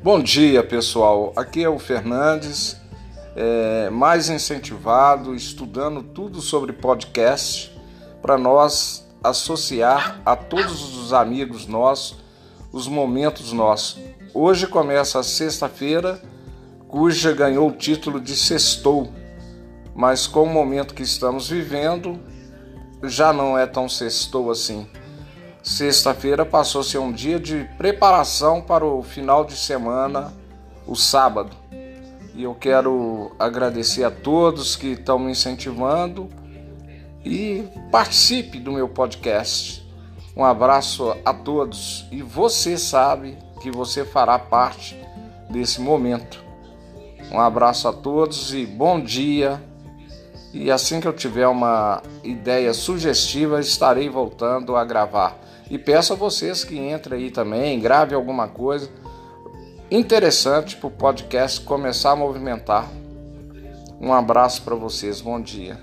Bom dia, pessoal. Aqui é o Fernandes, é, mais incentivado, estudando tudo sobre podcast para nós associar a todos os amigos nossos os momentos nossos. Hoje começa a sexta-feira, cuja ganhou o título de Sextou, mas com o momento que estamos vivendo, já não é tão sextou assim. Sexta-feira passou a ser um dia de preparação para o final de semana, o sábado. E eu quero agradecer a todos que estão me incentivando e participe do meu podcast. Um abraço a todos e você sabe que você fará parte desse momento. Um abraço a todos e bom dia e assim que eu tiver uma ideia sugestiva, estarei voltando a gravar. E peço a vocês que entrem aí também, grave alguma coisa interessante para o podcast começar a movimentar. Um abraço para vocês, bom dia.